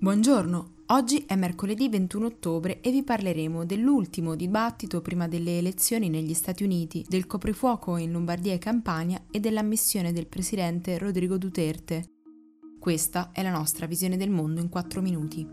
Buongiorno, oggi è mercoledì 21 ottobre e vi parleremo dell'ultimo dibattito prima delle elezioni negli Stati Uniti, del coprifuoco in Lombardia e Campania e dell'ammissione del presidente Rodrigo Duterte. Questa è la nostra visione del mondo in 4 minuti.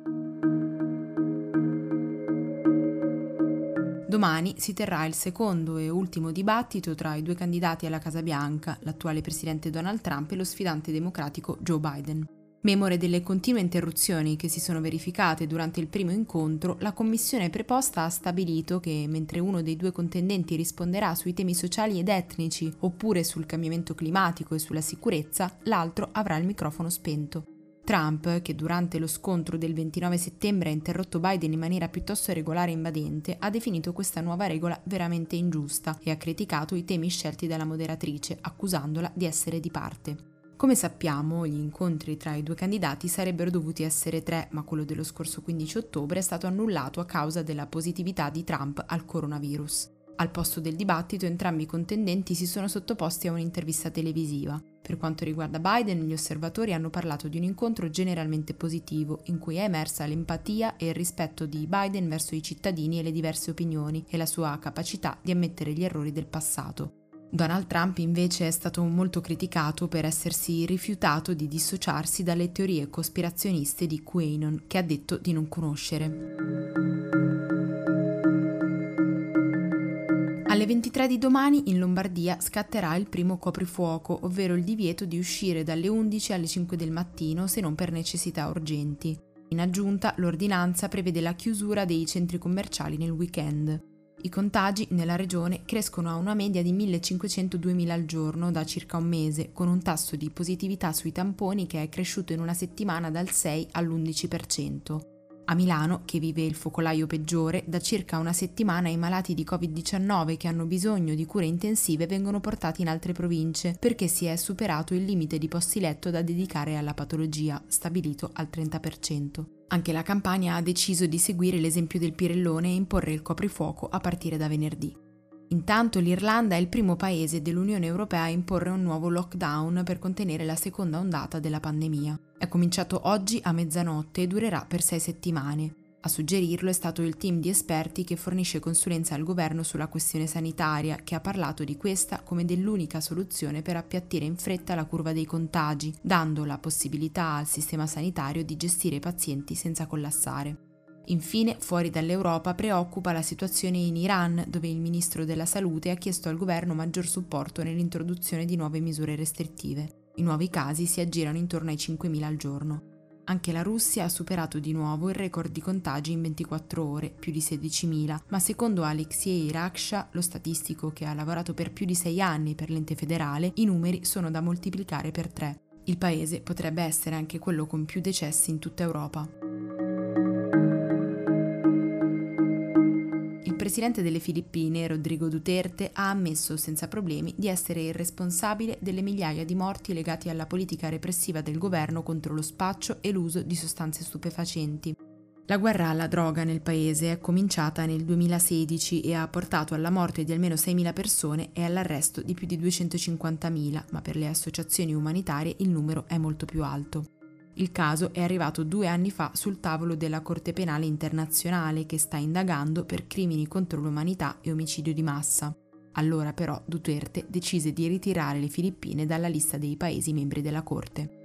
Domani si terrà il secondo e ultimo dibattito tra i due candidati alla Casa Bianca, l'attuale presidente Donald Trump e lo sfidante democratico Joe Biden. Memore delle continue interruzioni che si sono verificate durante il primo incontro, la commissione preposta ha stabilito che mentre uno dei due contendenti risponderà sui temi sociali ed etnici oppure sul cambiamento climatico e sulla sicurezza, l'altro avrà il microfono spento. Trump, che durante lo scontro del 29 settembre ha interrotto Biden in maniera piuttosto regolare e invadente, ha definito questa nuova regola veramente ingiusta e ha criticato i temi scelti dalla moderatrice, accusandola di essere di parte. Come sappiamo, gli incontri tra i due candidati sarebbero dovuti essere tre, ma quello dello scorso 15 ottobre è stato annullato a causa della positività di Trump al coronavirus. Al posto del dibattito entrambi i contendenti si sono sottoposti a un'intervista televisiva. Per quanto riguarda Biden, gli osservatori hanno parlato di un incontro generalmente positivo, in cui è emersa l'empatia e il rispetto di Biden verso i cittadini e le diverse opinioni e la sua capacità di ammettere gli errori del passato. Donald Trump invece è stato molto criticato per essersi rifiutato di dissociarsi dalle teorie cospirazioniste di QAnon, che ha detto di non conoscere. Alle 23 di domani in Lombardia scatterà il primo coprifuoco, ovvero il divieto di uscire dalle 11 alle 5 del mattino se non per necessità urgenti. In aggiunta, l'ordinanza prevede la chiusura dei centri commerciali nel weekend. I contagi nella regione crescono a una media di 1500-2000 al giorno da circa un mese, con un tasso di positività sui tamponi che è cresciuto in una settimana dal 6 all'11%. A Milano, che vive il focolaio peggiore, da circa una settimana i malati di Covid-19 che hanno bisogno di cure intensive vengono portati in altre province perché si è superato il limite di posti letto da dedicare alla patologia, stabilito al 30%. Anche la Campania ha deciso di seguire l'esempio del Pirellone e imporre il coprifuoco a partire da venerdì. Intanto l'Irlanda è il primo paese dell'Unione Europea a imporre un nuovo lockdown per contenere la seconda ondata della pandemia. È cominciato oggi a mezzanotte e durerà per sei settimane. A suggerirlo è stato il team di esperti che fornisce consulenza al governo sulla questione sanitaria, che ha parlato di questa come dell'unica soluzione per appiattire in fretta la curva dei contagi, dando la possibilità al sistema sanitario di gestire i pazienti senza collassare. Infine, fuori dall'Europa preoccupa la situazione in Iran, dove il ministro della Salute ha chiesto al governo maggior supporto nell'introduzione di nuove misure restrittive. I nuovi casi si aggirano intorno ai 5.000 al giorno. Anche la Russia ha superato di nuovo il record di contagi in 24 ore, più di 16.000, ma secondo Alexei Raksha, lo statistico che ha lavorato per più di sei anni per l'ente federale, i numeri sono da moltiplicare per tre. Il paese potrebbe essere anche quello con più decessi in tutta Europa. Presidente delle Filippine, Rodrigo Duterte, ha ammesso senza problemi di essere il responsabile delle migliaia di morti legati alla politica repressiva del governo contro lo spaccio e l'uso di sostanze stupefacenti. La guerra alla droga nel paese è cominciata nel 2016 e ha portato alla morte di almeno 6.000 persone e all'arresto di più di 250.000, ma per le associazioni umanitarie il numero è molto più alto. Il caso è arrivato due anni fa sul tavolo della Corte Penale Internazionale che sta indagando per crimini contro l'umanità e omicidio di massa. Allora però Duterte decise di ritirare le Filippine dalla lista dei paesi membri della Corte.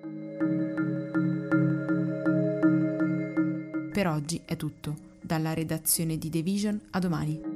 Per oggi è tutto. Dalla redazione di The Vision a domani.